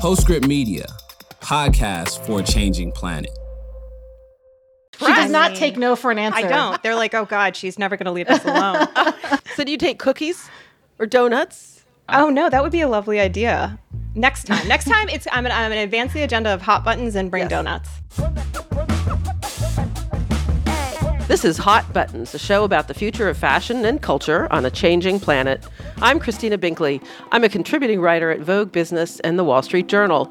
Postscript Media, podcast for a changing planet. She does not take no for an answer. I don't. They're like, oh God, she's never going to leave us alone. So do you take cookies or donuts? oh no, that would be a lovely idea. Next time. Next time, it's I'm gonna, I'm gonna advance the agenda of hot buttons and bring donuts. This is Hot Buttons, a show about the future of fashion and culture on a changing planet. I'm Christina Binkley. I'm a contributing writer at Vogue Business and the Wall Street Journal.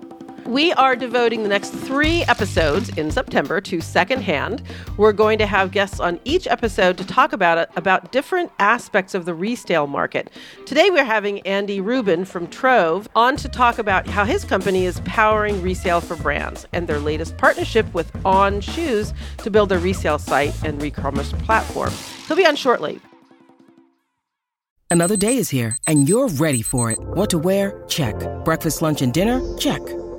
We are devoting the next three episodes in September to secondhand. We're going to have guests on each episode to talk about it, about different aspects of the resale market. Today we're having Andy Ruben from Trove on to talk about how his company is powering resale for brands and their latest partnership with On Shoes to build a resale site and re-commerce platform. He'll be on shortly. Another day is here, and you're ready for it. What to wear? Check. Breakfast, lunch, and dinner? Check.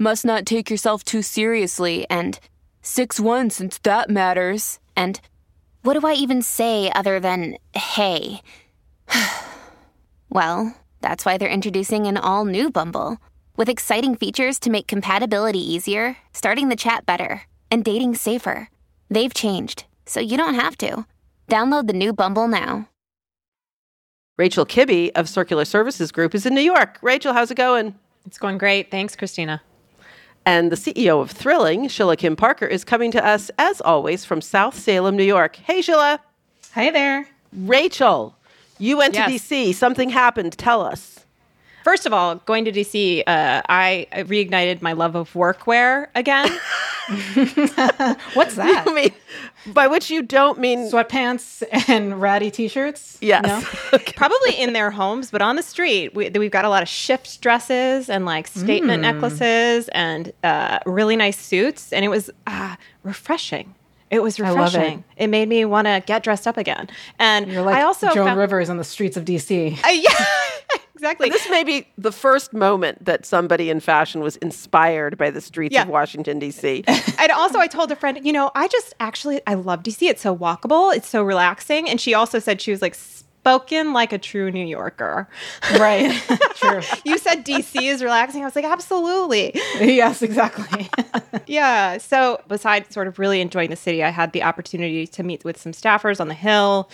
must not take yourself too seriously and 6 1 since that matters. And what do I even say other than hey? well, that's why they're introducing an all new Bumble with exciting features to make compatibility easier, starting the chat better, and dating safer. They've changed, so you don't have to. Download the new Bumble now. Rachel Kibbe of Circular Services Group is in New York. Rachel, how's it going? It's going great. Thanks, Christina. And the CEO of Thrilling, Shilla Kim Parker, is coming to us, as always, from South Salem, New York. Hey, Shilla. Hi there. Rachel, you went Yes. to DC. Something happened. Tell us. First of all, going to DC, uh, I reignited my love of workwear again. What's that? I mean, by which you don't mean Sweatpants and ratty t-shirts? yes. No? Probably in their homes, but on the street, we, we've got a lot of shift dresses and like statement necklaces and uh, really nice suits. And it was uh, refreshing. It was love it. refreshing. It. made me want to get dressed up again. And You're like I also Joan found- Rivers on the streets of DC. Uh, yeah, exactly. This may be the first moment that somebody in fashion was inspired by the streets Yeah. of Washington, D.C. and also I told a friend, you know, I just actually I love DC. It's so walkable, it's so relaxing. And she also said she was like spoken like a true New Yorker. right. True. you said DC is relaxing. I was like, absolutely. yes, exactly. Yeah. So besides sort of really enjoying the city, I had the opportunity to meet with some staffers on the Hill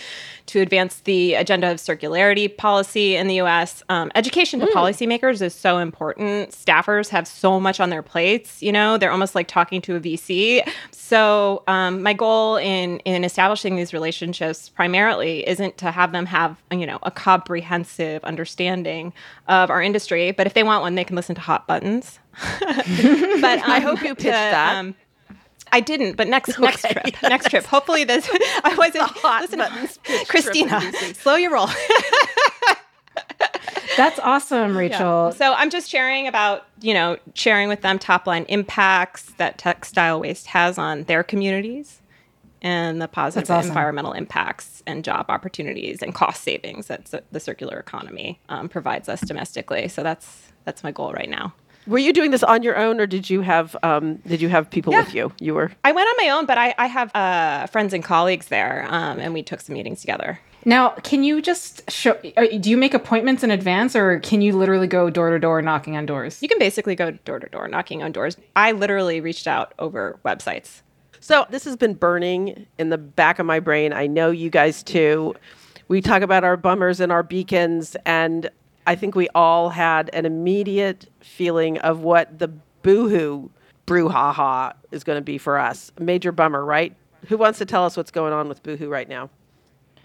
to advance the agenda of circularity policy in the U.S. Um, education to policymakers is so important. Staffers have so much on their plates. You know, they're almost like talking to a VC. So um, my goal in in establishing these relationships primarily isn't to have them have you know a comprehensive understanding of our industry, but if they want one, they can listen to Hot Buttons. but I um, hope you pitched to, that. um, I didn't, but next next trip, next trip. Hopefully, this I wasn't. Hot listen, Buttons Christina, slow your roll. That's awesome, Rachel. so I'm just sharing about you know sharing with them top line impacts that textile waste has on their communities, and the positive awesome. environmental impacts and job opportunities and cost savings that the circular economy um, provides us domestically. So that's that's my goal right now. Were you doing this on your own, or did you have um, did you have people with you? You were. I went on my own, but I, I have uh, friends and colleagues there, um, and we took some meetings together. Now, can you just show? uh, Do you make appointments in advance, or can you literally go door to door knocking on doors? You can basically go door to door knocking on doors. I literally reached out over websites. So this has been burning in the back of my brain. I know you guys too. We talk about our bummers and our beacons, and I think we all had an immediate feeling of what the boohoo brouhaha is going to be for us. Major bummer, right? Who wants to tell us what's going on with boohoo right now?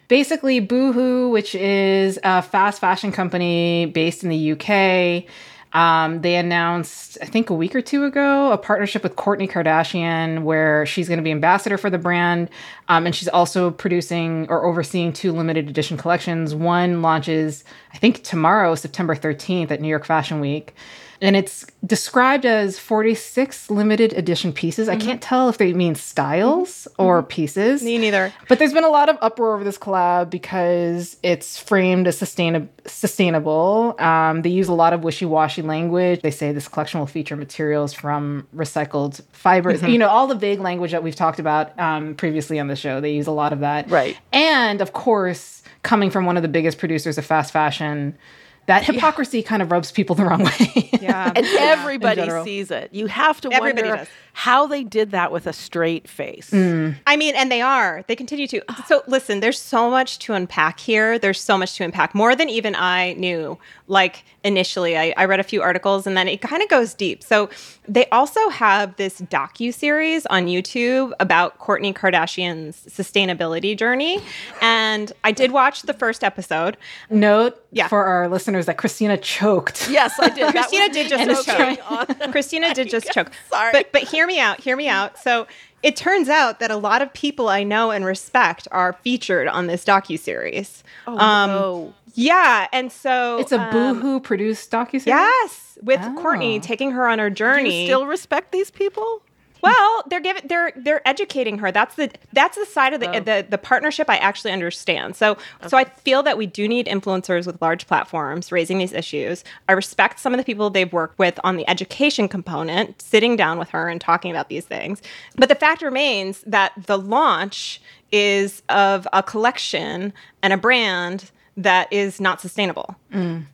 Basically, Boohoo, which is a fast fashion company based in the UK, um, they announced, I think a week or two ago, a partnership with Kourtney Kardashian where she's going to be ambassador for the brand. Um, and she's also producing or overseeing two limited edition collections. One launches, I think, tomorrow, September 13th at New York Fashion Week. And it's described as 46 limited edition pieces. I can't tell if they mean styles or pieces. Me neither. But there's been a lot of uproar over this collab because it's framed as sustain- sustainable. Um, they use a lot of wishy-washy language. They say this collection will feature materials from recycled fibers. You know, all the vague language that we've talked about um, previously on the show. They use a lot of that. Right. And of course, coming from one of the biggest producers of fast fashion, that hypocrisy kind of rubs people the wrong way. Yeah. And everybody sees it. You have to Everybody wonder does. How they did that with a straight face. Mm. I mean, and they are. They continue to. So listen, there's so much to unpack here. There's so much to unpack, more than even I knew. Like initially, I, I read a few articles, and then it kind of goes deep. So they also have this docu series on YouTube about Kourtney Kardashian's sustainability journey, and I did watch the first episode. Note Yeah. for our listeners that Christina choked. Yes, I did. Christina did just choke. Christina did just choke. Sorry. But but hear me out. Hear me out. So it turns out that a lot of people I know and respect are featured on this docu series. Oh, um, no. Yeah, and so It's a um, boohoo produced docu series. Yes, with Oh. Kourtney taking her on her Do journey. you still respect these people? Well, they're giving they're they're educating her. That's the that's the side of the oh. the, the partnership I actually understand. So so I feel that we do need influencers with large platforms raising these issues. I respect some of the people they've worked with on the education component, sitting down with her and talking about these things. But the fact remains that the launch is of a collection and a brand that is not sustainable.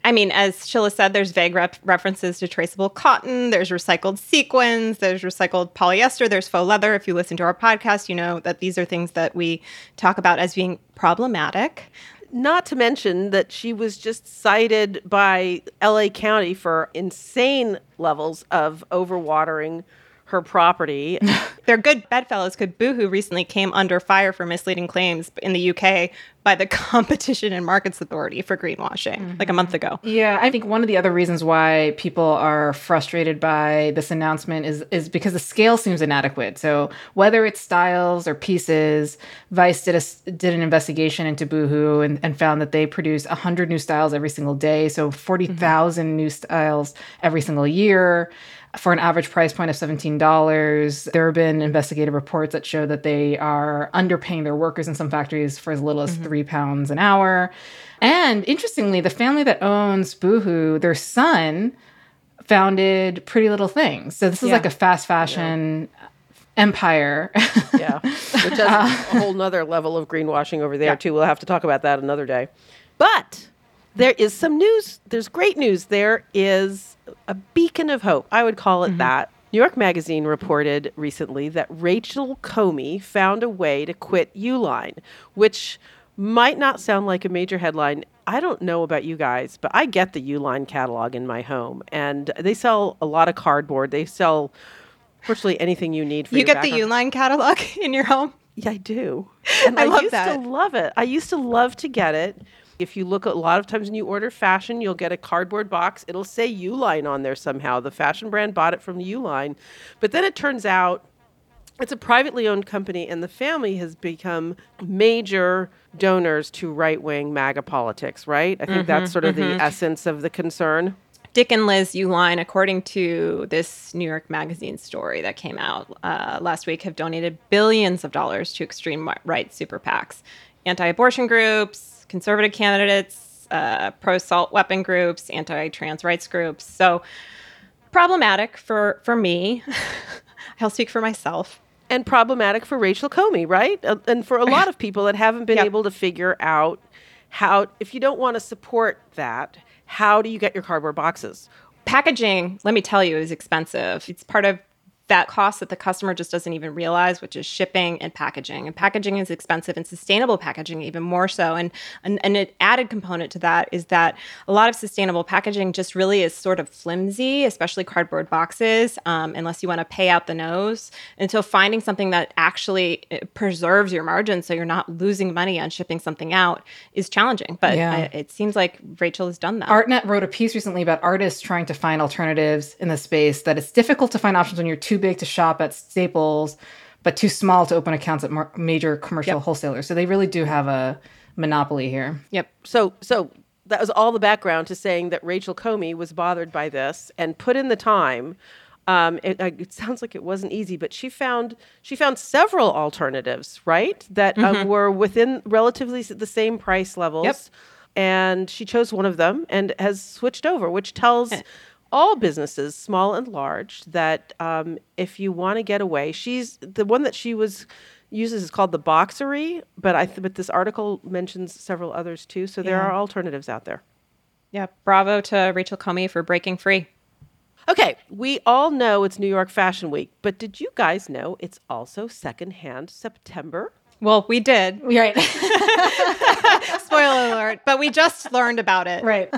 I mean, as Shilla said, there's vague rep- references to traceable cotton, there's recycled sequins, there's recycled polyester, there's faux leather. If you listen to our podcast, you know that these are things that we talk about as being problematic. Not to mention that she was just cited by LA County for insane levels of overwatering her property. They're good bedfellows because Boohoo recently came under fire for misleading claims in the UK by the Competition and Markets Authority for greenwashing like a mm-hmm. month ago. Yeah, I think one of the other reasons why people are frustrated by this announcement is is because the scale seems inadequate. So whether it's styles or pieces, Vice did a did an investigation into Boohoo and, and found that they produce hundred new styles every single day. So forty mm-hmm. new styles every single year. For an average price point of $17, there have been investigative reports that show that they are underpaying their workers in some factories for as little as mm-hmm. three pounds an hour. And interestingly, the family that owns Boohoo, their son founded Pretty Little Things. So this is like a fast fashion empire. yeah. Which has a uh, whole nother level of greenwashing over there, too. We'll have to talk about that another day. But there is some news. There's great news. There is a beacon of hope. I would call it mm-hmm. that. New York Magazine reported recently that Rachel Comey found a way to quit Uline, which might not sound like a major headline. I don't know about you guys, but I get the Uline catalog in my home, and they sell a lot of cardboard. They sell virtually anything you need for You get the background. Uline catalog in your home? Yeah, I do. And I love used that. to love it. I used to love to get it. If you look a lot of times when you order fashion, you'll get a cardboard box. It'll say Uline on there somehow. The fashion brand bought it from the Uline. But then it turns out it's a privately owned company, and the family has become major donors to right wing MAGA politics, right? I think that's sort of the essence of the concern. Dick and Liz Uihlein, according to this New York Magazine story that came out uh, last week, have donated billions of dollars to extreme right super PACs, anti-abortion groups, conservative candidates, uh, pro-assault weapon groups, anti-trans rights groups. So problematic for for me. I'll speak for myself. and problematic for Rachel Comey, right? Uh, and for a lot of people that haven't been Yep. able to figure out how, if you don't want to support that, how do you get your cardboard boxes? packaging let me tell you is expensive it's part of that cost that the customer just doesn't even realize which is shipping and packaging. And packaging is expensive and sustainable packaging even more so. And, and, and an added component to that is that a lot of sustainable packaging just really is sort of flimsy especially cardboard boxes um, unless you want to pay out the nose. And so finding something that actually uh, preserves your margin so you're not losing money on shipping something out is challenging. But Yeah. uh, it seems like rachel has done that. Artnet wrote a piece recently about artists trying to find alternatives in the space that it's difficult to find options when you're too big to shop at Staples, but too small to open accounts at mar- major commercial wholesalers. So they really do have a monopoly here. yep So, so that was all the background to saying that Rachel Comey was bothered by this and put in the time. Um, it, uh, it sounds like it wasn't easy, but she found she found several alternatives, right? That um, were within relatively the same price levels. Yep. And she chose one of them and has switched over, which tells all businesses, small and large, that um, if you want to get away, she's the one that she was uses is called the Boxery, but I th- but this article mentions several others too. So there are alternatives out there. Yeah, bravo to Rachel Comey for breaking free. Okay, we all know it's New York Fashion Week, but did you guys know it's also secondhand September? Well, we did. Right. Spoiler alert, but we just learned about it. right.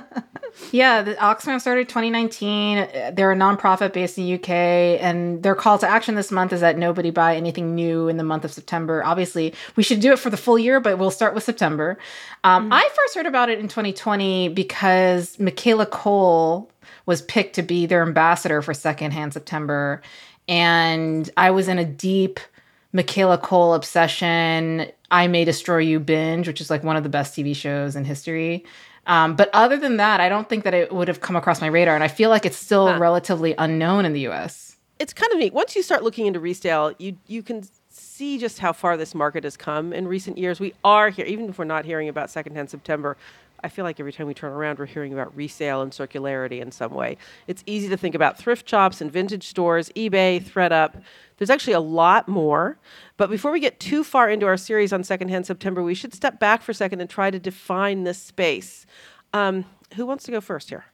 Yeah, the Oxfam started 2019. Uh, They're a nonprofit based in the UK, and their call to action this month is that nobody buy anything new in the month of September. Obviously, we should do it for the full year, but we'll start with September. Um, I first heard about it in 2020 because Michaela Coel was picked to be their ambassador for Secondhand September, and I was in a deep Michaela Coel obsession. I May Destroy You binge, which is like one of the best TV shows in history. Um, but other than that, I don't think that it would have come across my radar. And I feel like it's still relatively unknown in the US. It's kind of neat. Once you start looking into resale, you you can see just how far this market has come in recent years. We are here, even if we're not hearing about secondhand September. I feel like every time we turn around, we're hearing about resale and circularity in some way. It's easy to think about thrift shops and vintage stores, eBay, thredUP. There's actually a lot more. But before we get too far into our series on secondhand September, we should step back for a second and try to define this space. Um, who wants to go first here?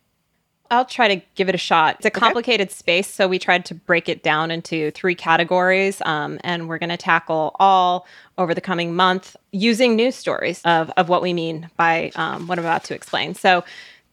I'll try to give it a shot. It's a complicated space, so we tried to break it down into three categories, um, and we're going to tackle all over the coming month using news stories of, of what we mean by um, what I'm about to explain. So,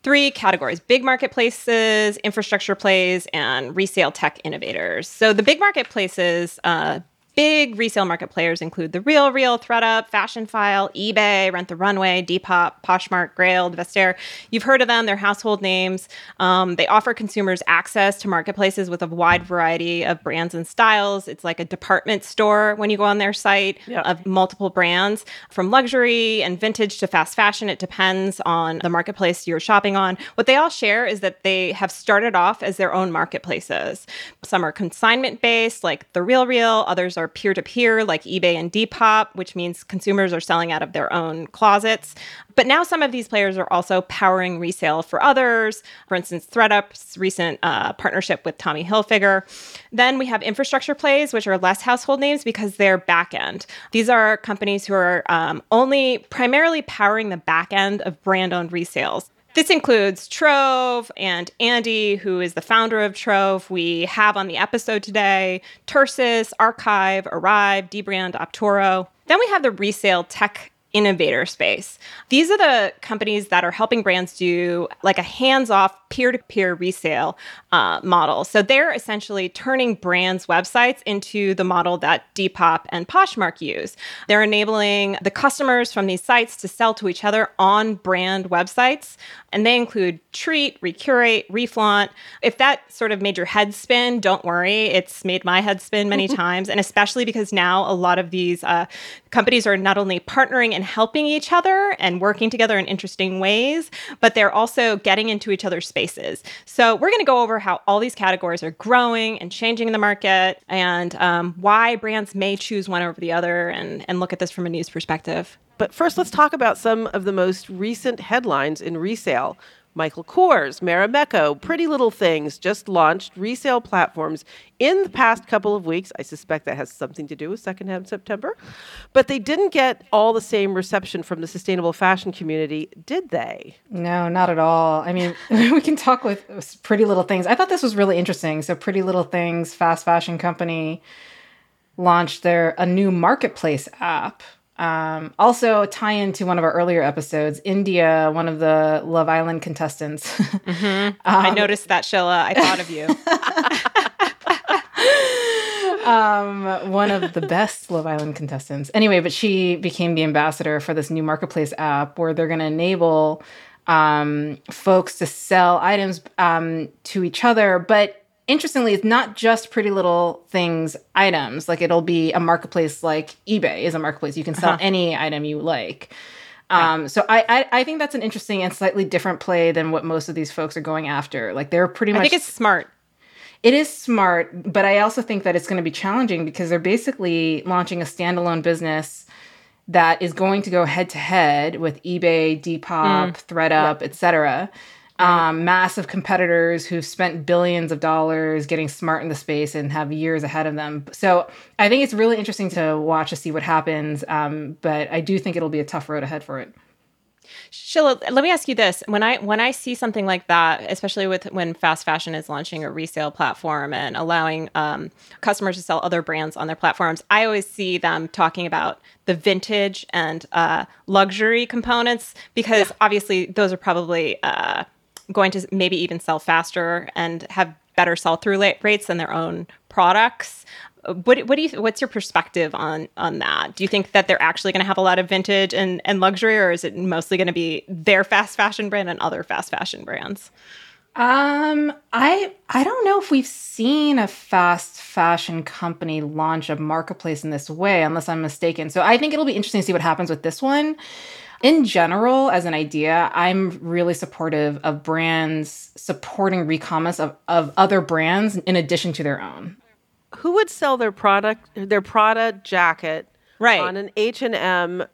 three categories big marketplaces, infrastructure plays, and resale tech innovators. So, the big marketplaces, uh, Big resale market players include the Real Real, thredUP, Fashion File, eBay, Rent the Runway, Depop, Poshmark, Grailed, Vestiaire. You've heard of them; they're household names. Um, they offer consumers access to marketplaces with a wide variety of brands and styles. It's like a department store when you go on their site Yeah. of multiple brands, from luxury and vintage to fast fashion. It depends on the marketplace you're shopping on. What they all share is that they have started off as their own marketplaces. Some are consignment based, like the Real Real. Others are peer to peer, like eBay and Depop, which means consumers are selling out of their own closets. But now some of these players are also powering resale for others. For instance, thredUP's recent uh, partnership with Tommy Hilfiger. Then we have infrastructure plays, which are less household names because they're back end. These are companies who are um, only primarily powering the back end of brand owned resales. This includes Trove and Andy, who is the founder of Trove. We have on the episode today Tersus, Archive, Arrive, Dbrand, Optoro. Then we have the resale tech innovator space. These are the companies that are helping brands do like a hands off peer to peer resale uh, model. So they're essentially turning brands' websites into the model that Depop and Poshmark use. They're enabling the customers from these sites to sell to each other on brand websites. And they include Treet, Recurate, Reflaunt. If that sort of made your head spin, don't worry. It's made my head spin many times. And especially because now a lot of these uh, companies are not only partnering and helping each other and working together in interesting ways, but they're also getting into each other's spaces. So we're going to go over how all these categories are growing and changing in the market and um, why brands may choose one over the other and, and look at this from a news perspective. But first, let's talk about some of the most recent headlines in resale. Michael Kors, Marimekko, Pretty Little Things just launched resale platforms in the past couple of weeks. I suspect that has something to do with secondhand September. But they didn't get all the same reception from the sustainable fashion community, did they? No, not at all. I mean, we can talk with Pretty Little Things. I thought this was really interesting. So, Pretty Little Things, fast fashion company, launched their a new marketplace app. Um, also, tie into one of our earlier episodes, India, one of the Love Island contestants. I noticed that, Shilla. I thought of you. um, one of the best Love Island contestants. Anyway, but she became the ambassador for this new marketplace app where they're going to enable um, folks to sell items um, to each other. But interestingly, it's not just Pretty Little Things items. Like it'll be a marketplace like eBay is a marketplace. You can sell any item you like. Um, so I, I I think that's an interesting and slightly different play than what most of these folks are going after. Like they're pretty much. I think it's smart. it is smart, but I also think that it's going to be challenging because they're basically launching a standalone business that is going to go head to head with eBay, Depop, thredUP, etc. Um, massive competitors who've spent billions of dollars getting smart in the space and have years ahead of them. So I think it's really interesting to watch to see what happens. Um, but I do think it'll be a tough road ahead for it. Shilla, let me ask you this: when I when I see something like that, especially with when fast fashion is launching a resale platform and allowing um, customers to sell other brands on their platforms, I always see them talking about the vintage and uh, luxury components because obviously those are probably uh, going to maybe even sell faster and have better sell through rates than their own products. What, what do you what's your perspective on on that? Do you think that they're actually going to have a lot of vintage and, and luxury, or is it mostly going to be their fast fashion brand and other fast fashion brands? Um, I I don't know if we've seen a fast fashion company launch a marketplace in this way, unless I'm mistaken. So I think it'll be interesting to see what happens with this one. In general, as an idea, I'm really supportive of brands supporting recommerce of, of other brands in addition to their own. Who would sell their product, their Prada jacket, Right. on an H and M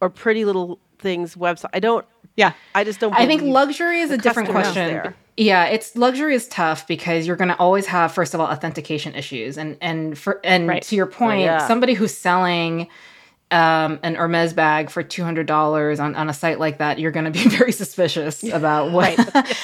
or Pretty Little Things website? I don't. Yeah. I just don't. I think luxury is a different question. Yeah, it's luxury is tough because you're going to always have first of all authentication issues and and for and Right. to your oh, point, yeah. somebody who's selling um, an Hermes bag for two hundred dollars on, on a site like that, you're going to be very suspicious about what.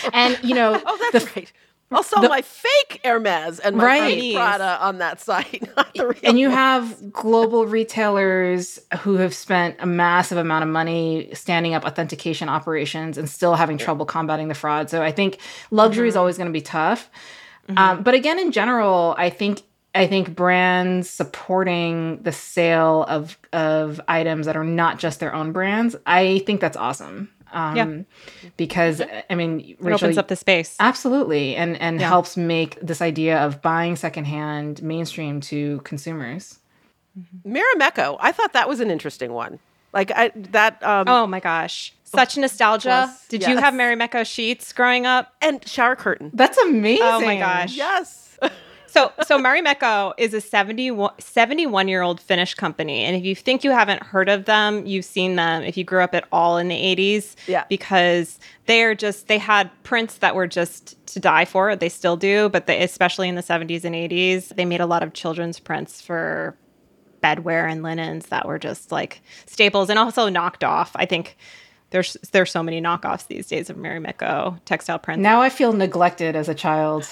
and you know, Oh, that's right. I'll sell my fake Hermes and my Right. fake Prada on that site, not the real. and you have global retailers who have spent a massive amount of money standing up authentication operations and still having trouble combating the fraud. So I think luxury is always going to be tough. Um, but again, in general, I think I think brands supporting the sale of of items that are not just their own brands, I think that's awesome. Um, Yeah. Because I mean, It Rachel, opens up the space. Absolutely, and and helps make this idea of buying secondhand mainstream to consumers. Marimekko, I thought that was an interesting one. Like I that um Oh my gosh. Such nostalgia. Plus, Did you yes. have Marimekko sheets growing up? and shower curtain. That's amazing. Oh my gosh. Yes. So, so Marimekko is a 71, 71 year old Finnish company. And if you think you haven't heard of them, you've seen them if you grew up at all in the 80s. Yeah. Because they are just, they had prints that were just to die for. They still do, but they, especially in the 70s and 80s, they made a lot of children's prints for bedwear and linens that were just like staples and also knocked off. I think there's there's so many knockoffs these days of Mary Marimekko textile prints. Now I feel neglected as a child.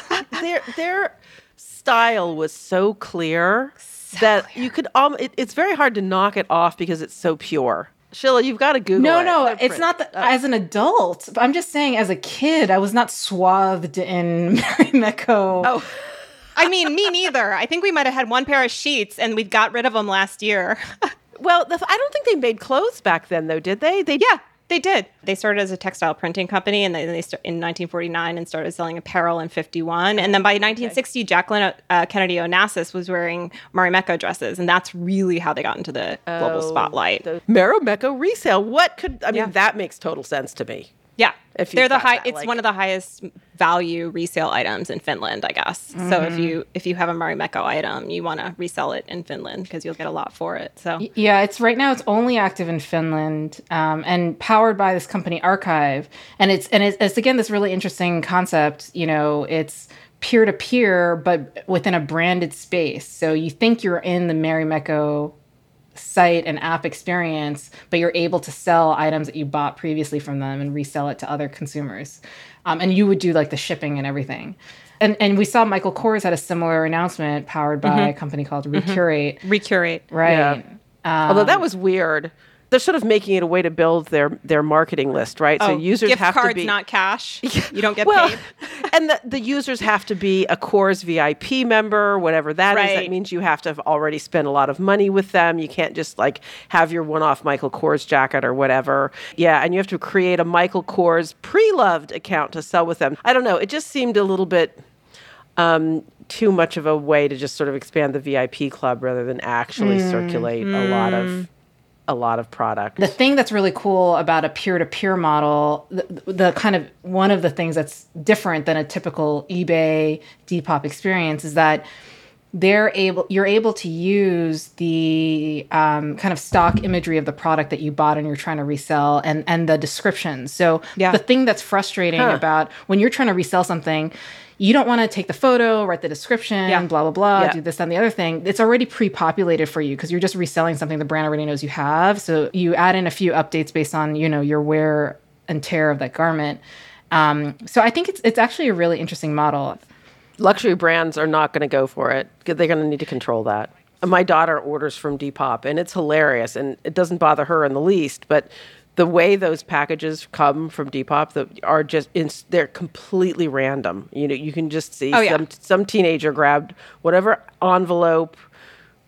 their their style was so clear that you could um it, it's very hard to knock it off because it's so pure. Shilla, you've got to Google No, it. no, That it's print. not that as an adult. But I'm just saying, as a kid, I was not swathed in Marimekko. Oh. I mean, me neither. I think we might have had one pair of sheets and we got rid of them last year. Well, the, I don't think they made clothes back then, though, did they? They yeah, they did. They started as a textile printing company and they, they st- in 1949 and started selling apparel in 51. And then by 1960, Jacqueline uh, Kennedy Onassis was wearing Marimekko dresses. And that's really how they got into the global spotlight. The Marimekko resale. What could I mean? Yeah. That makes total sense to me. Yeah, If they're the high. that, It's like- one of the highest value resale items in Finland, I guess. So if you if you have a Marimekko item, you want to resell it in Finland because you'll get a lot for it. So Yeah, it's right now. It's only active in Finland um, and powered by this company Archive, and it's and it's, it's again this really interesting concept. You know, it's peer to peer, but within a branded space. So you think you're in the Marimekko site and app experience, but you're able to sell items that you bought previously from them and resell it to other consumers. Um, and you would do like the shipping and everything. And and we saw Michael Kors had a similar announcement powered by a company called Recurate. recurate. Right. Although Um, that was weird. They're sort of making it a way to build their their marketing list, right? so users Oh, gift have cards, to be not cash. You don't get well, paid. and the, the users have to be a Kors VIP member, whatever that is. That Right. means you have to have already spent a lot of money with them. You can't just like have your one-off Michael Kors jacket or whatever. Yeah, and you have to create a Michael Kors pre-loved account to sell with them. I don't know. It just seemed a little bit um, too much of a way to just sort of expand the VIP club rather than actually circulate a lot of a lot of product. The thing that's really cool about a peer-to-peer model, the, the kind of one of the things that's different than a typical eBay Depop experience is that they're able you're able to use the um, kind of stock imagery of the product that you bought and you're trying to resell and and the descriptions so Yeah. the thing that's frustrating about when you're trying to resell something you don't want to take the photo write the description Yeah. blah blah blah Yeah. do this and the other thing it's already pre-populated for you because you're just reselling something the brand already knows you have so you add in a few updates based on you know your wear and tear of that garment um, so i think it's it's actually a really interesting model luxury brands are not going to go for it. They're going to need to control that. My daughter orders from Depop, and it's hilarious, and it doesn't bother her in the least. But the way those packages come from Depop that are just in, they're completely random. You know, you can just see Oh, yeah. some some teenager grabbed whatever envelope.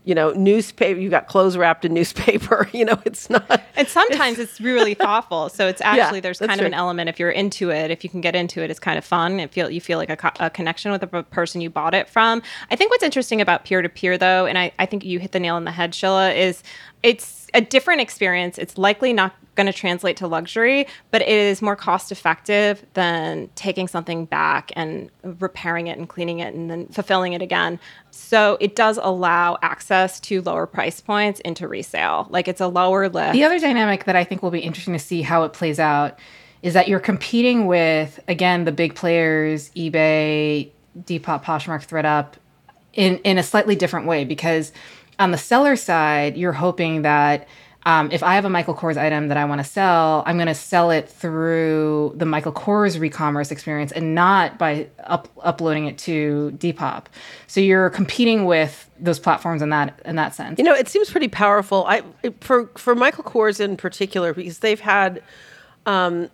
You know, newspaper. You got clothes wrapped in newspaper. You know, it's not. And sometimes it's, really thoughtful. So it's actually there's kind of an element if you're into it, if you can get into it, it's kind of fun. It feel you feel like a, co- a connection with the person you bought it from. I think what's interesting about peer to peer though, and I, I think you hit the nail on the head, Shilla, is it's a different experience. It's likely not going to translate to luxury, but it is more cost effective than taking something back and repairing it and cleaning it and then fulfilling it again. So it does allow access to lower price points into resale. Like it's a lower lift. The other dynamic that I think will be interesting to see how it plays out is that you're competing with again the big players, eBay, Depop, Poshmark, thredUP, in in a slightly different way because on the seller side, you're hoping that um, if I have a Michael Kors item that I want to sell, I'm going to sell it through the Michael Kors re-commerce experience and not by up- uploading it to Depop. So you're competing with those platforms in that in that sense. You know, it seems pretty powerful. I for for Michael Kors in particular because they've had um,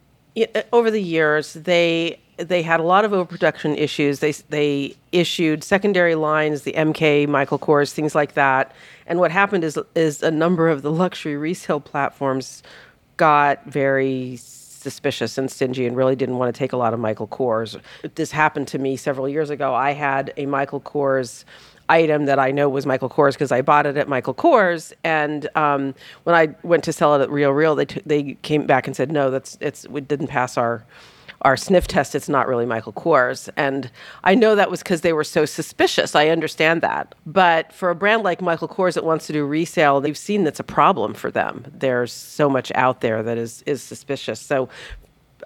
over the years they they had a lot of overproduction issues. They they issued secondary lines, the MK, Michael Kors, things like that. And what happened is is a number of the luxury resale platforms got very suspicious and stingy and really didn't want to take a lot of Michael Kors. This happened to me several years ago. I had a Michael Kors item that I know was Michael Kors because I bought it at Michael Kors, and um, when I went to sell it at Real Real, they t- they came back and said no, that's it's we didn't pass our our sniff test. It's not really Michael Kors, and I know that was because they were so suspicious. I understand that, but for a brand like Michael Kors that wants to do resale, they've seen that's a problem for them. There's so much out there that is is suspicious. So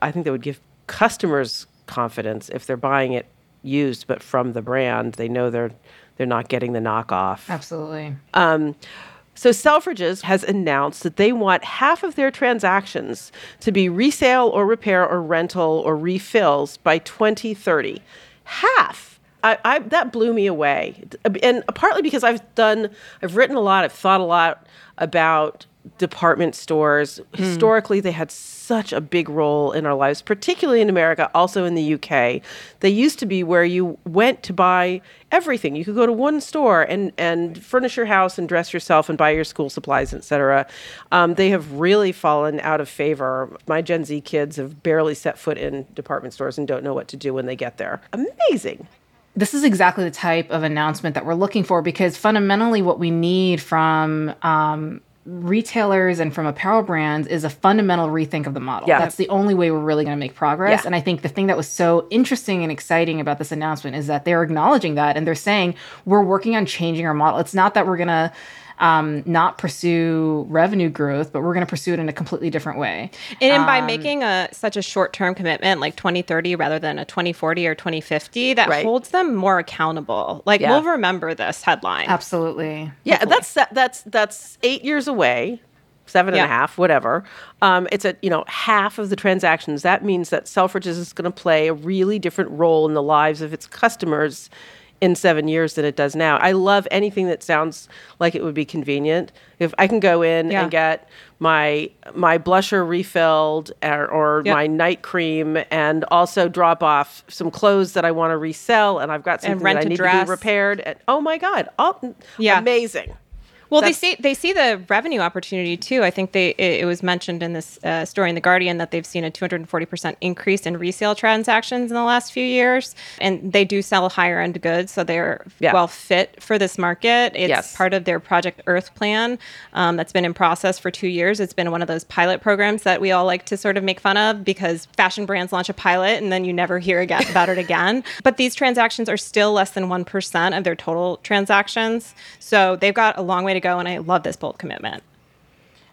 I think that would give customers confidence if they're buying it used, but from the brand, they know they're they're not getting the knockoff. Absolutely. Um, So Selfridges has announced that they want half of their transactions to be resale or repair or rental or refills by 2030. Half. I, I, that blew me away, and partly because I've done, I've written a lot, I've thought a lot about department stores. Historically, they had such a big role in our lives, particularly in America, also in the UK. They used to be where you went to buy everything. You could go to one store and, and furnish your house and dress yourself and buy your school supplies, etc. Um, they have really fallen out of favor. My Gen Z kids have barely set foot in department stores and don't know what to do when they get there. Amazing. this is exactly the type of announcement that we're looking for because fundamentally what we need from um, retailers and from apparel brands is a fundamental rethink of the model. Yeah. That's the only way we're really going to make progress. Yeah. And I think the thing that was so interesting and exciting about this announcement is that they're acknowledging that and they're saying we're working on changing our model. It's not that we're going to um, not pursue revenue growth, but we're going to pursue it in a completely different way. And by Um, making a such a short term commitment, like 2030 rather than a 2040 or 2050, that Right. holds them more accountable. Like Yeah. we'll remember this headline. Absolutely. Yeah, that's that's that's eight years away, seven and a half, whatever. Um, it's a you know half of the transactions. That means that Selfridges is going to play a really different role in the lives of its customers in seven years than it does now. I love anything that sounds like it would be convenient. If I can go in Yeah. and get my my blusher refilled or, or Yep. my night cream and also drop off some clothes that I want to resell and I've got something that I need to be repaired and oh my god, all, Yeah. amazing. Well, they see they see the revenue opportunity too. I think they it, it was mentioned in this uh, story in the Guardian that they've seen a 240 percent increase in resale transactions in the last few years, and they do sell higher end goods, so they're Yeah. well fit for this market. It's Yes. part of their Project Earth plan um, that's been in process for two years. It's been one of those pilot programs that we all like to sort of make fun of because fashion brands launch a pilot and then you never hear again about it again. But these transactions are still less than one percent of their total transactions, so they've got a long way to go. And I love this bold commitment.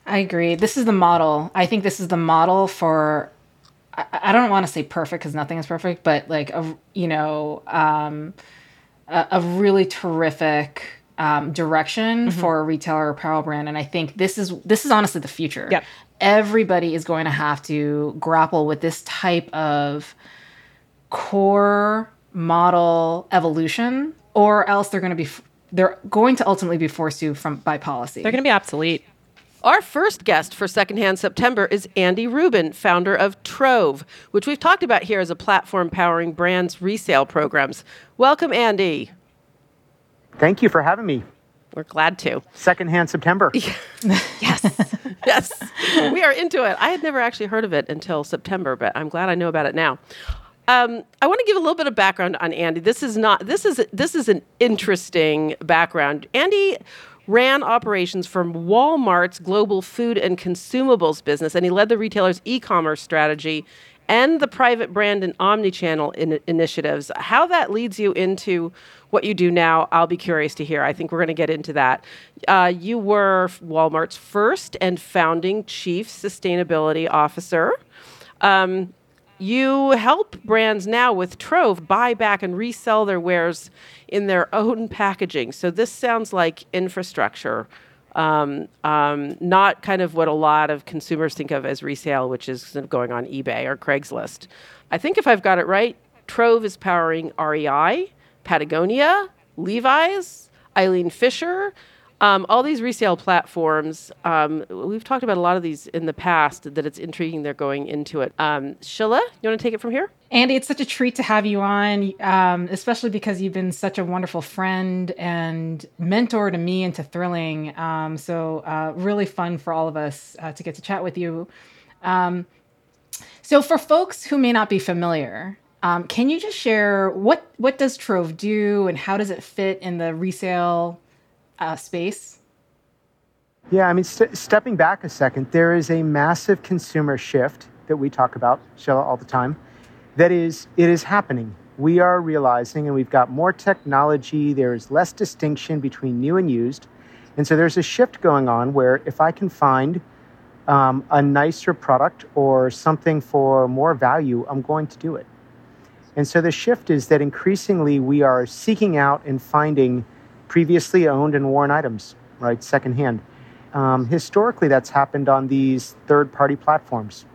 I agree. This is the model. I think this is the model for. I, I don't want to say perfect because nothing is perfect, but like a you know um, a, a really terrific um, direction for a retailer apparel brand, and I think this is this is honestly the future. Yep. Everybody is going to have to grapple with this type of core model evolution, or else they're going to be f- they're going to ultimately be forced to from by policy. They're going to be obsolete. Our first guest for Secondhand September is Andy Ruben, founder of Trove, which we've talked about here as a platform powering brands' resale programs. Welcome, Andy. Thank you for having me. We're glad to. Secondhand September. Yes, yes. we are into it. I had never actually heard of it until September, but I'm glad I know about it now. Um, I want to give a little bit of background on Andy. This is not this is this is an interesting background. Andy ran operations from Walmart's global food and consumables business, and he led the retailer's e-commerce strategy and the private brand and omni-channel in- initiatives. How that leads you into what you do now, I'll be curious to hear. I think we're going to get into that. Uh, you were Walmart's first and founding chief sustainability officer. Um, you help brands now with Trove buy back and resell their wares in their own packaging. So this sounds like infrastructure, um, um, not kind of what a lot of consumers think of as resale, which is sort of going on eBay or Craigslist. I think if I've got it right, Trove is powering REI, Patagonia, Levi's, Eileen Fisher, um, all these resale platforms. Um, we've talked about a lot of these in the past. That it's intriguing they're going into it. Um, Shilla, you want to take it from here? Andy, it's such a treat to have you on, um, especially because you've been such a wonderful friend and mentor to me and to Thrilling. Um, so, uh, really fun for all of us uh, to get to chat with you. Um, so, for folks who may not be familiar, um, can you just share what what does Trove do and how does it fit in the resale uh, space? Yeah, I mean, st- stepping back a second, there is a massive consumer shift that we talk about, Shilla, all the time. That is, it is happening. We are realizing, and we've got more technology, there's less distinction between new and used. And so there's a shift going on where if I can find um, a nicer product or something for more value, I'm going to do it. And so the shift is that increasingly we are seeking out and finding previously owned and worn items, right, secondhand. Um, historically, that's happened on these third-party platforms.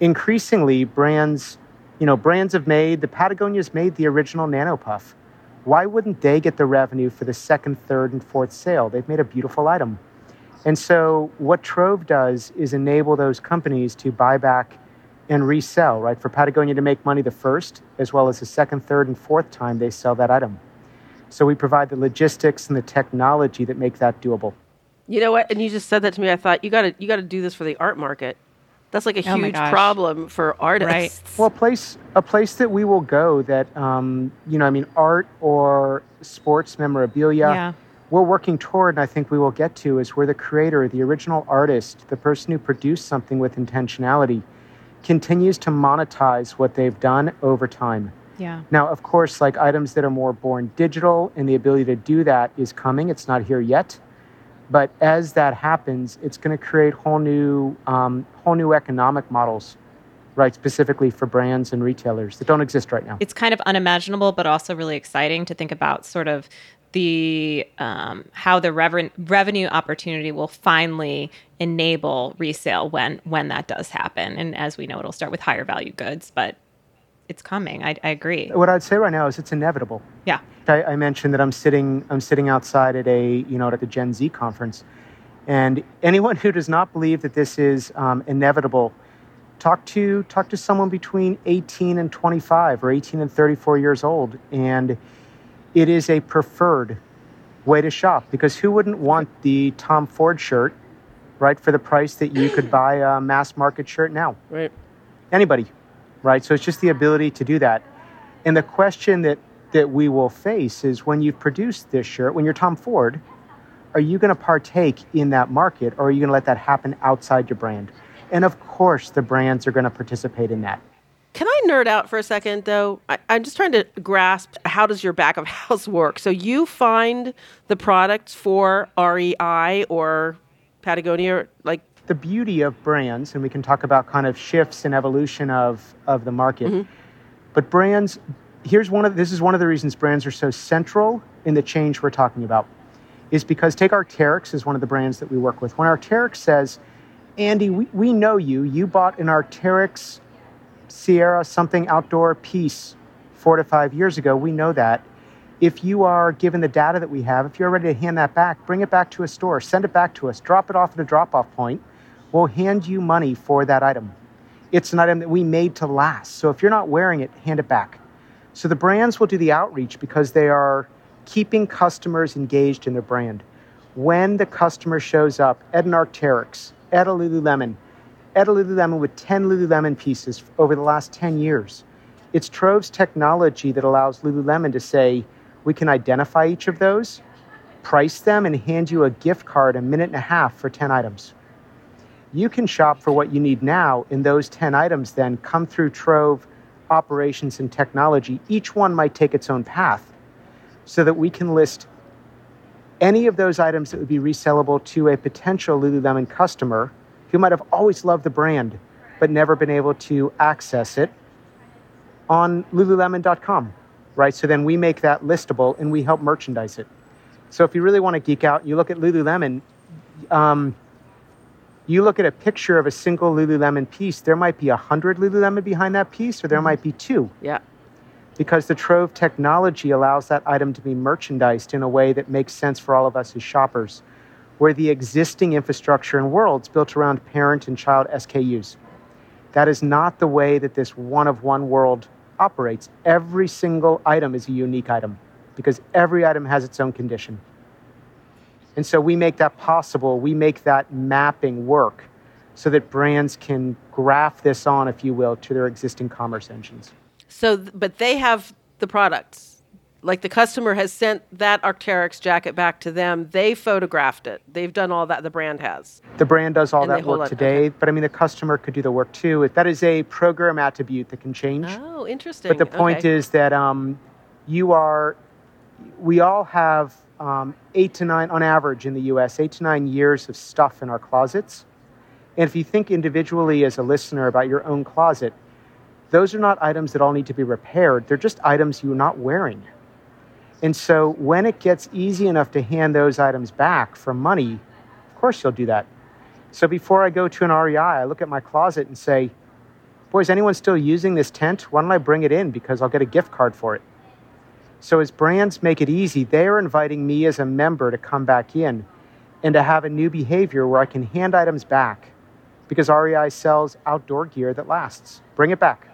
Increasingly, brands, you know, brands have made the Patagonia's made the original Nano Puff. Why wouldn't they get the revenue for the second, third, and fourth sale? They've made a beautiful item. And so, what Trove does is enable those companies to buy back and resell, right? For Patagonia to make money the first, as well as the second, third, and fourth time they sell that item. So, we provide the logistics and the technology that make that doable. You know what? And you just said that to me. I thought you got to you got to do this for the art market. That's like a Oh huge problem for artists. Right. Well, a place a place that we will go that um, you know, I mean, art or sports memorabilia. Yeah. We're working toward, and I think we will get to, is where the creator, the original artist, the person who produced something with intentionality, continues to monetize what they've done over time. Yeah. Now, of course, like items that are more born digital, and the ability to do that is coming. It's not here yet, but as that happens, it's going to create whole new, um, whole new economic models, right? Specifically for brands and retailers that don't exist right now. It's kind of unimaginable, but also really exciting to think about sort of the um, how the reven- revenue opportunity will finally enable resale when when that does happen. And as we know, it'll start with higher value goods, but it's coming. I, I agree. What I'd say right now is it's inevitable. Yeah. I, I mentioned that I'm sitting I'm sitting outside at a you know at the Gen Z conference, and anyone who does not believe that this is um, inevitable, talk to talk to someone between 18 and 25 or 18 and 34 years old, and it is a preferred way to shop because who wouldn't want the Tom Ford shirt, right, for the price that you could buy a mass market shirt now? Right. Anybody, right? So it's just the ability to do that. And the question that that we will face is when you've produced this shirt, when you're Tom Ford, are you going to partake in that market or are you going to let that happen outside your brand? And of course, the brands are going to participate in that. Can I nerd out for a second, though? I, am just trying to grasp how does your back of house work. So you find the products for REI or Patagonia, like the beauty of brands, and we can talk about kind of shifts and evolution of of the market. Mm-hmm. But brands, here's one of this is one of the reasons brands are so central in the change we're talking about, is because take Arc'teryx as one of the brands that we work with. When Arc'teryx says, Andy, we, we know you. You bought an Arc'teryx Sierra something outdoor piece four to five years ago. We know that. If you are given the data that we have, if you're ready to hand that back, bring it back to a store, send it back to us, drop it off at a drop off point. We'll hand you money for that item. It's an item that we made to last. So if you're not wearing it, hand it back. So the brands will do the outreach because they are keeping customers engaged in their brand. When the customer shows up at an Arc'teryx, at a Lululemon, at a Lululemon with 10 Lululemon pieces over the last 10 years. It's Trove's technology that allows Lululemon to say, we can identify each of those, price them, and hand you a gift card a minute and a half for 10 items. You can shop for what you need now, in those 10 items then come through Trove operations and technology. Each one might take its own path so that we can list any of those items that would be resellable to a potential Lululemon customer who might have always loved the brand but never been able to access it on lululemon.com, right? So then we make that listable and we help merchandise it. So if you really want to geek out, you look at Lululemon, um, you look at a picture of a single Lululemon piece, there might be a hundred Lululemon behind that piece, or there mm-hmm. might be two. Yeah. Because the Trove technology allows that item to be merchandised in a way that makes sense for all of us as shoppers where the existing infrastructure and world's built around parent and child SKUs. That is not the way that this one of one world operates. Every single item is a unique item because every item has its own condition. And so we make that possible. We make that mapping work so that brands can graph this on, if you will, to their existing commerce engines. So, but they have the products like the customer has sent that Arc'teryx jacket back to them. They photographed it. They've done all that. The brand has. The brand does all and that work today, okay. but I mean the customer could do the work too. That is a program attribute that can change. Oh, interesting. But the point okay. is that um, you are. We all have um, eight to nine, on average in the U.S., eight to nine years of stuff in our closets. And if you think individually as a listener about your own closet, those are not items that all need to be repaired. They're just items you're not wearing. And so when it gets easy enough to hand those items back for money, of course you'll do that. So before I go to an REI, I look at my closet and say, Boy, is anyone still using this tent? Why don't I bring it in because I'll get a gift card for it? So as brands make it easy, they are inviting me as a member to come back in and to have a new behavior where I can hand items back because REI sells outdoor gear that lasts. Bring it back.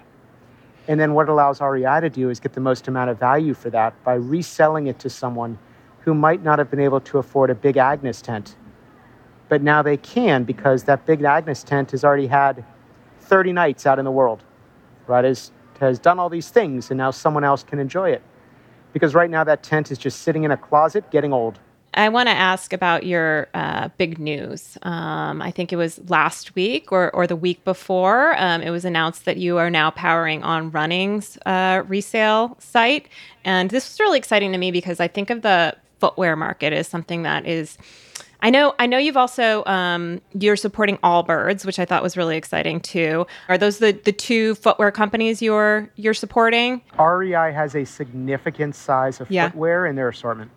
And then what allows REI to do is get the most amount of value for that by reselling it to someone who might not have been able to afford a big Agnes tent. But now they can because that big Agnes tent has already had 30 nights out in the world, right? Has, has done all these things and now someone else can enjoy it. Because right now that tent is just sitting in a closet getting old. I want to ask about your uh, big news. Um, I think it was last week or, or the week before. Um, it was announced that you are now powering On Running's uh, resale site. And this was really exciting to me because I think of the footwear market as something that is. I know. I know you've also um, you're supporting Allbirds, which I thought was really exciting too. Are those the, the two footwear companies you're you're supporting? REI has a significant size of yeah. footwear in their assortment.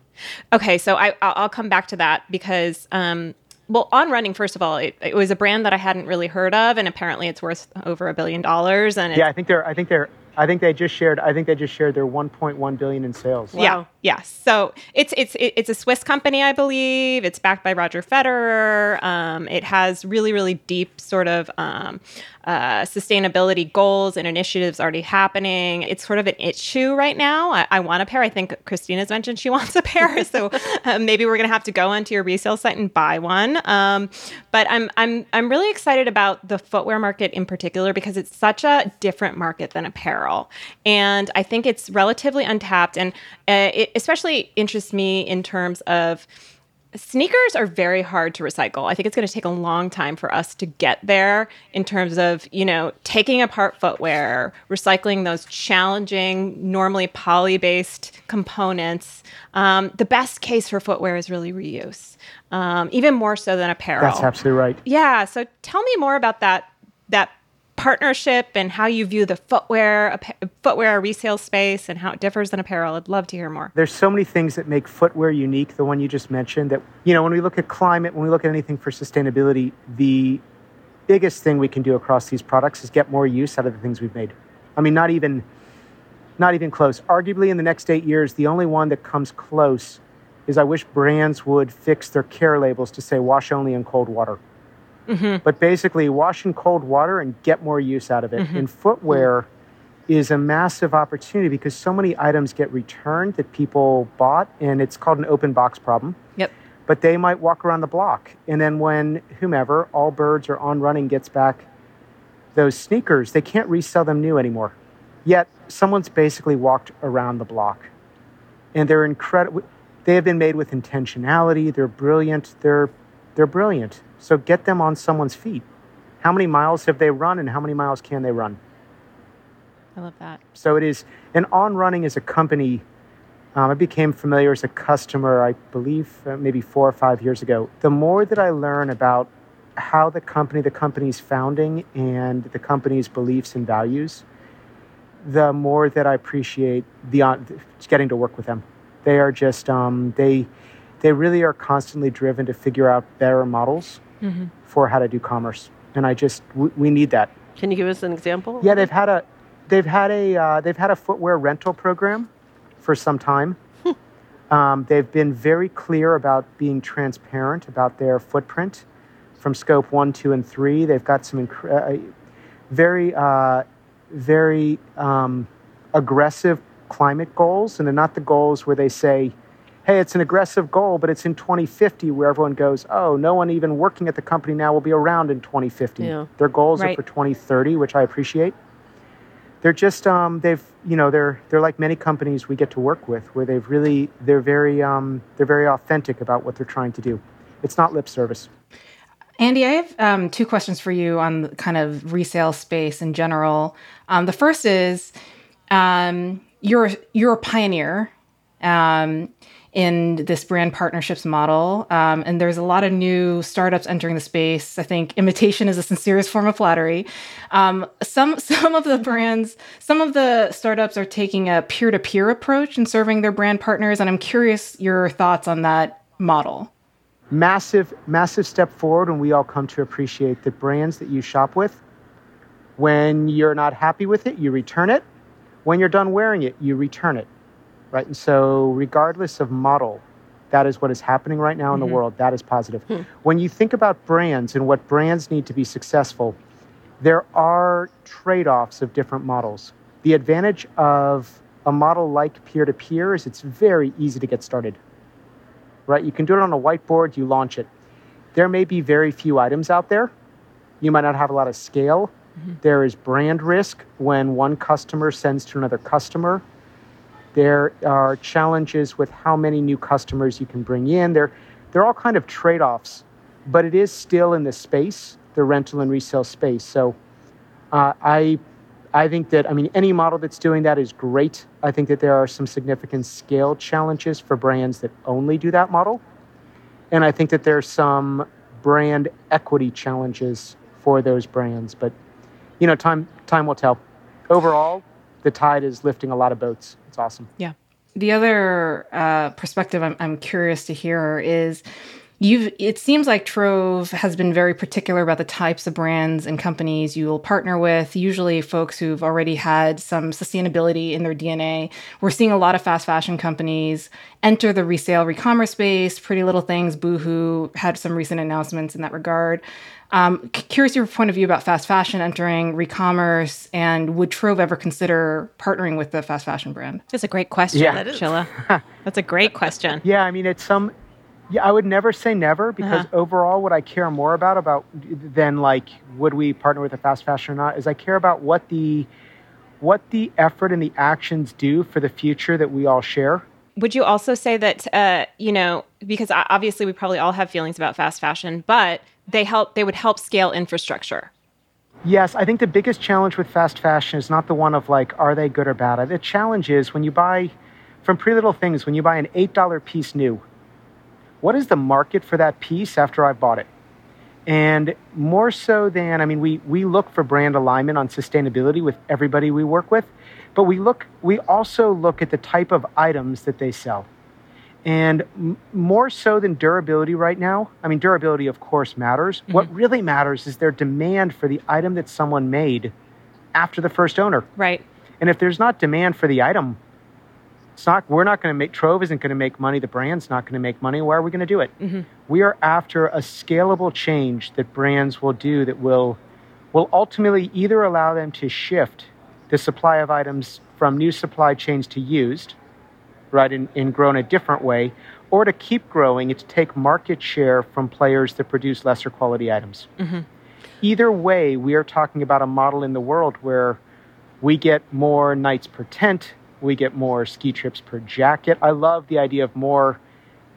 Okay, so I I'll come back to that because um, well, on running, first of all, it, it, was a brand that I hadn't really heard of, and apparently it's worth over a billion dollars. And yeah, I think they're I think they're I think they just shared. I think they just shared their 1.1 billion in sales. Yeah. Yes. So it's it's it's a Swiss company, I believe. It's backed by Roger Federer. Um, it has really really deep sort of um, uh, sustainability goals and initiatives already happening. It's sort of an issue right now. I, I want a pair. I think Christina's mentioned she wants a pair, so uh, maybe we're gonna have to go onto your resale site and buy one. Um, but I'm I'm I'm really excited about the footwear market in particular because it's such a different market than apparel, and I think it's relatively untapped, and uh, it especially interests me in terms of sneakers are very hard to recycle. I think it's going to take a long time for us to get there in terms of, you know, taking apart footwear, recycling those challenging, normally poly based components. Um, the best case for footwear is really reuse, um, even more so than apparel. That's absolutely right. Yeah. So tell me more about that that partnership and how you view the footwear footwear resale space and how it differs than apparel. I'd love to hear more. There's so many things that make footwear unique. The one you just mentioned that you know when we look at climate, when we look at anything for sustainability, the biggest thing we can do across these products is get more use out of the things we've made. I mean, not even not even close. Arguably, in the next eight years, the only one that comes close is I wish brands would fix their care labels to say wash only in cold water. Mm-hmm. But basically, wash in cold water and get more use out of it. Mm-hmm. And footwear is a massive opportunity because so many items get returned that people bought, and it's called an open box problem. Yep. But they might walk around the block. And then when whomever, Allbirds or On Running, gets back those sneakers, they can't resell them new anymore. Yet someone's basically walked around the block. And they're incredible. They have been made with intentionality. They're brilliant. They're, they're brilliant. So get them on someone's feet. How many miles have they run and how many miles can they run? I love that. So it is, and On Running is a company. Um, I became familiar as a customer, I believe, uh, maybe four or five years ago. The more that I learn about how the company, the company's founding, and the company's beliefs and values, the more that I appreciate the uh, getting to work with them. They are just um, they they really are constantly driven to figure out better models mm-hmm. for how to do commerce. And I just we, we, need that. Can you give us an example? Yeah, they've had a they've had a uh, they've had a footwear rental program for some time. Hmm. um, they've been very clear about being transparent about their footprint from scope one, two, and three. They've got some inc- uh, very uh, very um, aggressive climate goals, and they're not the goals where they say hey, it's an aggressive goal, but it's in 2050 where everyone goes, oh, no one even working at the company now will be around in 2050. Yeah. Their goals right. are for 2030, which I appreciate. They're just um, they've you know they're they're like many companies we get to work with where they've really they're very um, they're very authentic about what they're trying to do. It's not lip service. Andy, I have um, two questions for you on kind of resale space in general. Um, the first is um, you're you're a pioneer um, in this brand partnerships model. Um, and there's a lot of new startups entering the space. I think imitation is the sincerest form of flattery. Um, some some of the brands, some of the startups are taking a peer-to-peer approach in serving their brand partners, and I'm curious your thoughts on that model. Massive, massive step forward, and we all come to appreciate the brands that you shop with, when you're not happy with it, you return it. When you're done wearing it, you return it right? And so, regardless of model, that is what is happening right now in mm-hmm. the world. That is positive. Hmm. When you think about brands and what brands need to be successful, there are trade offs of different models. The advantage of a model like peer to peer is it's very easy to get started, right? You can do it on a whiteboard, you launch it. There may be very few items out there. You might not have a lot of scale. Mm-hmm. There is brand risk when one customer sends to another customer there are challenges with how many new customers you can bring in. There, there are all kind of trade-offs, but it is still in the space, the rental and resale space. So, uh, I, I think that I mean any model that's doing that is great. I think that there are some significant scale challenges for brands that only do that model, and I think that there's some brand equity challenges for those brands. But, you know, time time will tell. Overall, the tide is lifting a lot of boats. It's awesome. Yeah. The other uh, perspective I'm, I'm curious to hear is You've it seems like Trove has been very particular about the types of brands and companies you'll partner with, usually folks who've already had some sustainability in their DNA. We're seeing a lot of fast fashion companies enter the resale re-commerce space. Pretty Little Things, Boohoo had some recent announcements in that regard. Um, curious your point of view about fast fashion entering re-commerce, and would Trove ever consider partnering with the fast fashion brand? That's a great question, Yeah. Shilla. That's a great question. Yeah, I mean, it's some. Yeah, I would never say never because Uh-huh. overall, what I care more about about than like would we partner with a fast fashion or not is I care about what the what the effort and the actions do for the future that we all share. Would you also say that uh, you know because obviously we probably all have feelings about fast fashion, but they help they would help scale infrastructure. Yes, I think the biggest challenge with fast fashion is not the one of like, are they good or bad? The challenge is when you buy from Pretty Little Things, when you buy an $8 piece new, what is the market for that piece after I've bought it? And more so than, I mean, we, we look for brand alignment on sustainability with everybody we work with, but we look, we also look at the type of items that they sell. And m- more so than durability right now, I mean, durability, of course, matters. What mm-hmm. really matters is their demand for the item that someone made after the first owner. Right. And if there's not demand for the item, it's not, we're not going to make, Trove isn't going to make money, the brand's not going to make money. Why are we going to do it? Mm-hmm. We are after a scalable change that brands will do that will, will ultimately either allow them to shift the supply of items from new supply chains to used, right, and, and grow in a different way, or to keep growing to take market share from players that produce lesser quality items. Mm-hmm. Either way, we are talking about a model in the world where we get more nights per tent, we get more ski trips per jacket. I love the idea of more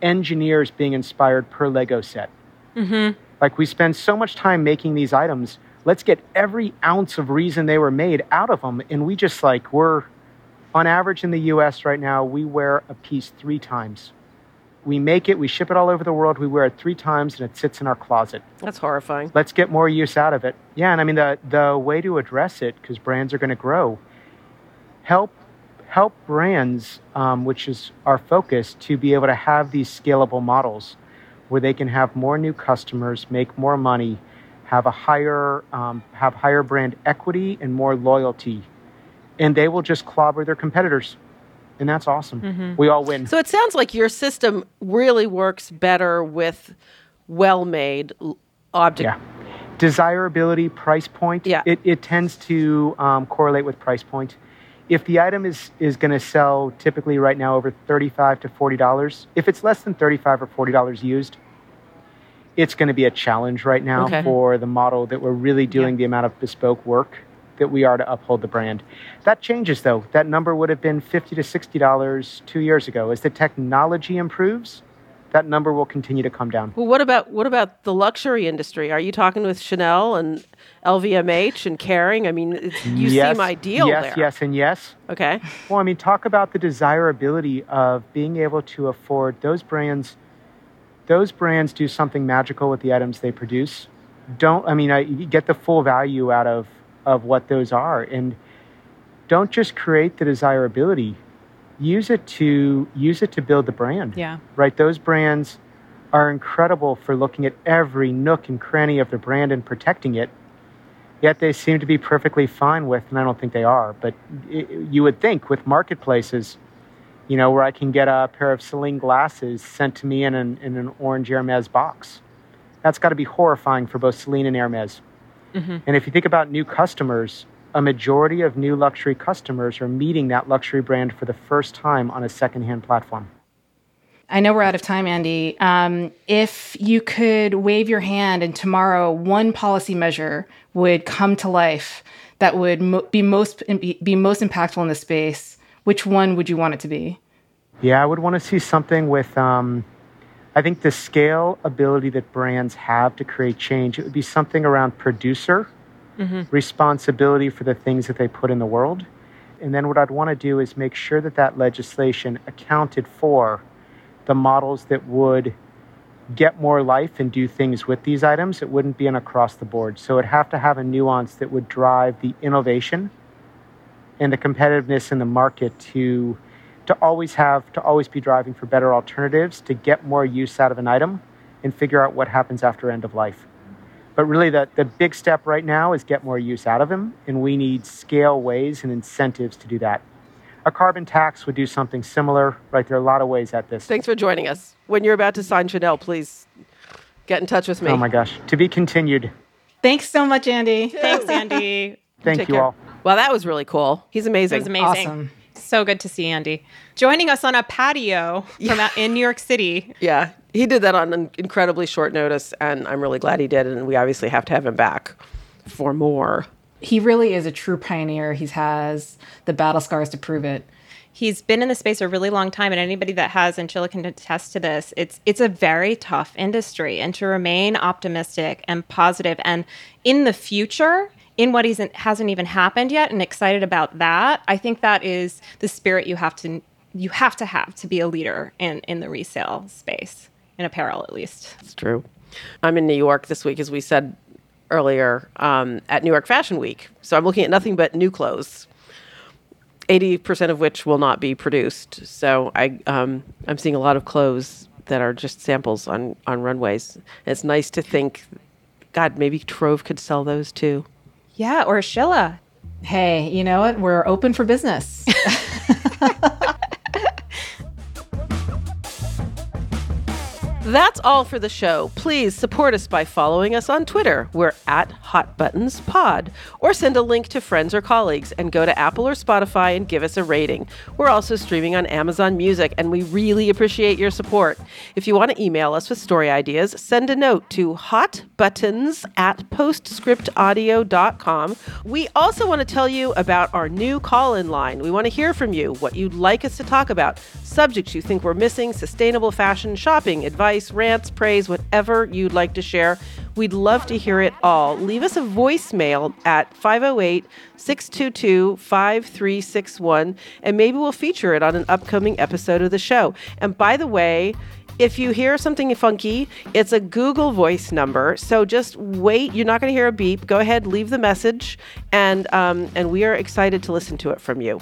engineers being inspired per Lego set. Mm-hmm. Like we spend so much time making these items, let's get every ounce of reason they were made out of them. And we just like, we're on average in the US right now, we wear a piece three times. We make it, we ship it all over the world, we wear it three times, and it sits in our closet That's horrifying. let's get more use out of it. Yeah, and I mean the the way to address it because brands are going to grow. Help help brands, um, which is our focus, to be able to have these scalable models where they can have more new customers, make more money, have a higher um, have higher brand equity and more loyalty, and they will just clobber their competitors, and that's awesome. We all win. So it sounds like your system really works better with well-made l- object. Yeah. Desirability, price point. Yeah. It, it tends to um, correlate with price point. If the item is, is going to sell typically right now over 35 to $40, if it's less than 35 or $40 used, it's going to be a challenge right now Okay. for the model that we're really doing the amount of bespoke work that we are to uphold the brand. That changes though. That number would have been 50 to $60 two years ago. As the technology improves, that number will continue to come down. Well, what about what about the luxury industry? Are you talking with Chanel and LVMH and Kering? I mean, it's, you yes, seem ideal yes, there. Yes, and yes. Okay. Well, I mean, talk about the desirability of being able to afford those brands. Those brands do something magical with the items they produce. Don't I mean, I you get the full value out of of what those are, and don't just create the desirability. Use it to use it to build the brand. Yeah. Right. Those brands are incredible for looking at every nook and cranny of the brand and protecting it yet they seem to be perfectly fine with, and I don't think they are, but i you would think with marketplaces, you know, where I can get a pair of Celine glasses sent to me in an, in an orange Hermes box. That's got to be horrifying for both Celine and Hermes. And if you think about new customers, a majority of new luxury customers are meeting that luxury brand for the first time on a secondhand platform. I know we're out of time, Andy. Um, if you could wave your hand and tomorrow one policy measure would come to life that would mo- be most be, be most impactful in the space, which one would you want it to be? Yeah, I would want to see something with, um, I think, the scale ability that brands have to create change. It would be something around producer mm-hmm. responsibility for the things that they put in the world. And then what I'd want to do is make sure that that legislation accounted for the models that would get more life and do things with these items. It wouldn't be an across the board. So it'd have to have a nuance that would drive the innovation and the competitiveness in the market to to always have to always be driving for better alternatives to get more use out of an item and figure out what happens after end of life. But really, the, the big step right now is get more use out of him, and we need scale ways and incentives to do that. A carbon tax would do something similar, right? There are a lot of ways at this. Thanks for joining us. When you're about to sign Chanel, please get in touch with me. Oh my gosh. To be continued. Thanks so much, Andy. Thanks, Andy. Thank Take you care. all. Well, that was really cool. He's amazing. It was amazing. Awesome. So good to see Andy. Joining us on a patio from out in New York City. Yeah, he did that on an incredibly short notice, and I'm really glad he did. And we obviously have to have him back for more. He really is a true pioneer. He has the battle scars to prove it. He's been in the space a really long time, and anybody that has, and Shilla can attest to this, it's it's a very tough industry. And to remain optimistic and positive, and in the future, in what isn't hasn't even happened yet, and excited about that, I think that is the spirit you have to you have to have to be a leader in in the resale space in apparel, at least. It's true. I'm in New York this week, as we said earlier, um, at New York Fashion Week. So I'm looking at nothing but new clothes. 80% of which will not be produced. So I, um, I'm seeing a lot of clothes that are just samples on, on runways. It's nice to think, God, maybe Trove could sell those too. Yeah, or Shilla. Hey, you know what? We're open for business. That's all for the show. Please support us by following us on Twitter. We're at HotButtonsPod. Or send a link to friends or colleagues and go to Apple or Spotify and give us a rating. We're also streaming on Amazon Music, and we really appreciate your support. If you want to email us with story ideas, send a note to hotbuttons at postscriptaudio.com. We also want to tell you about our new call in line. We want to hear from you, what you'd like us to talk about, subjects you think we're missing, sustainable fashion, shopping, advice, rants, praise, whatever you'd like to share. We'd love to hear it all. Leave us a voicemail at 508 622 5361, and maybe we'll feature it on an upcoming episode of the show. And by the way, if you hear something funky, it's a Google Voice number. So just wait. You're not going to hear a beep. Go ahead, leave the message, and um, and we are excited to listen to it from you.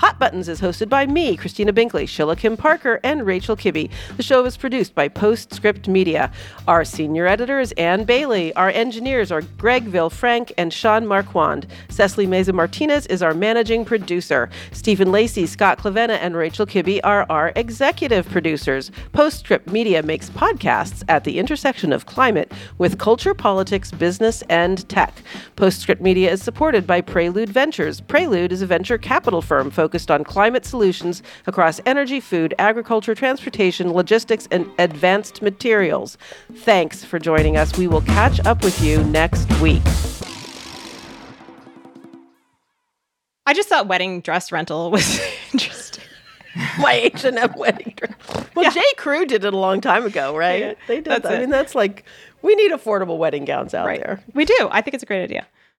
Hot Buttons is hosted by me, Christina Binkley, Shilla Kim Parker, and Rachel Kibbe. The show is produced by Postscript Media. Our senior editor is Ann Bailey. Our engineers are Greg Villefranc and Sean Marquand. Cecily Meza Martinez is our managing producer. Stephen Lacey, Scott Clavenna, and Rachel Kibbe are our executive producers. Postscript Media makes podcasts at the intersection of climate with culture, politics, business, and tech. Postscript Media is supported by Prelude Ventures. Prelude is a venture capital firm focused on climate solutions across energy, food, agriculture, transportation, logistics, and advanced materials. Thanks for joining us. We will catch up with you next week. I just thought wedding dress rental was interesting. My H&M wedding dress. Well, Yeah. J. Crew did it a long time ago, right? They did. that. I mean, that's like we need affordable wedding gowns out Right. there. We do. I think it's a great idea.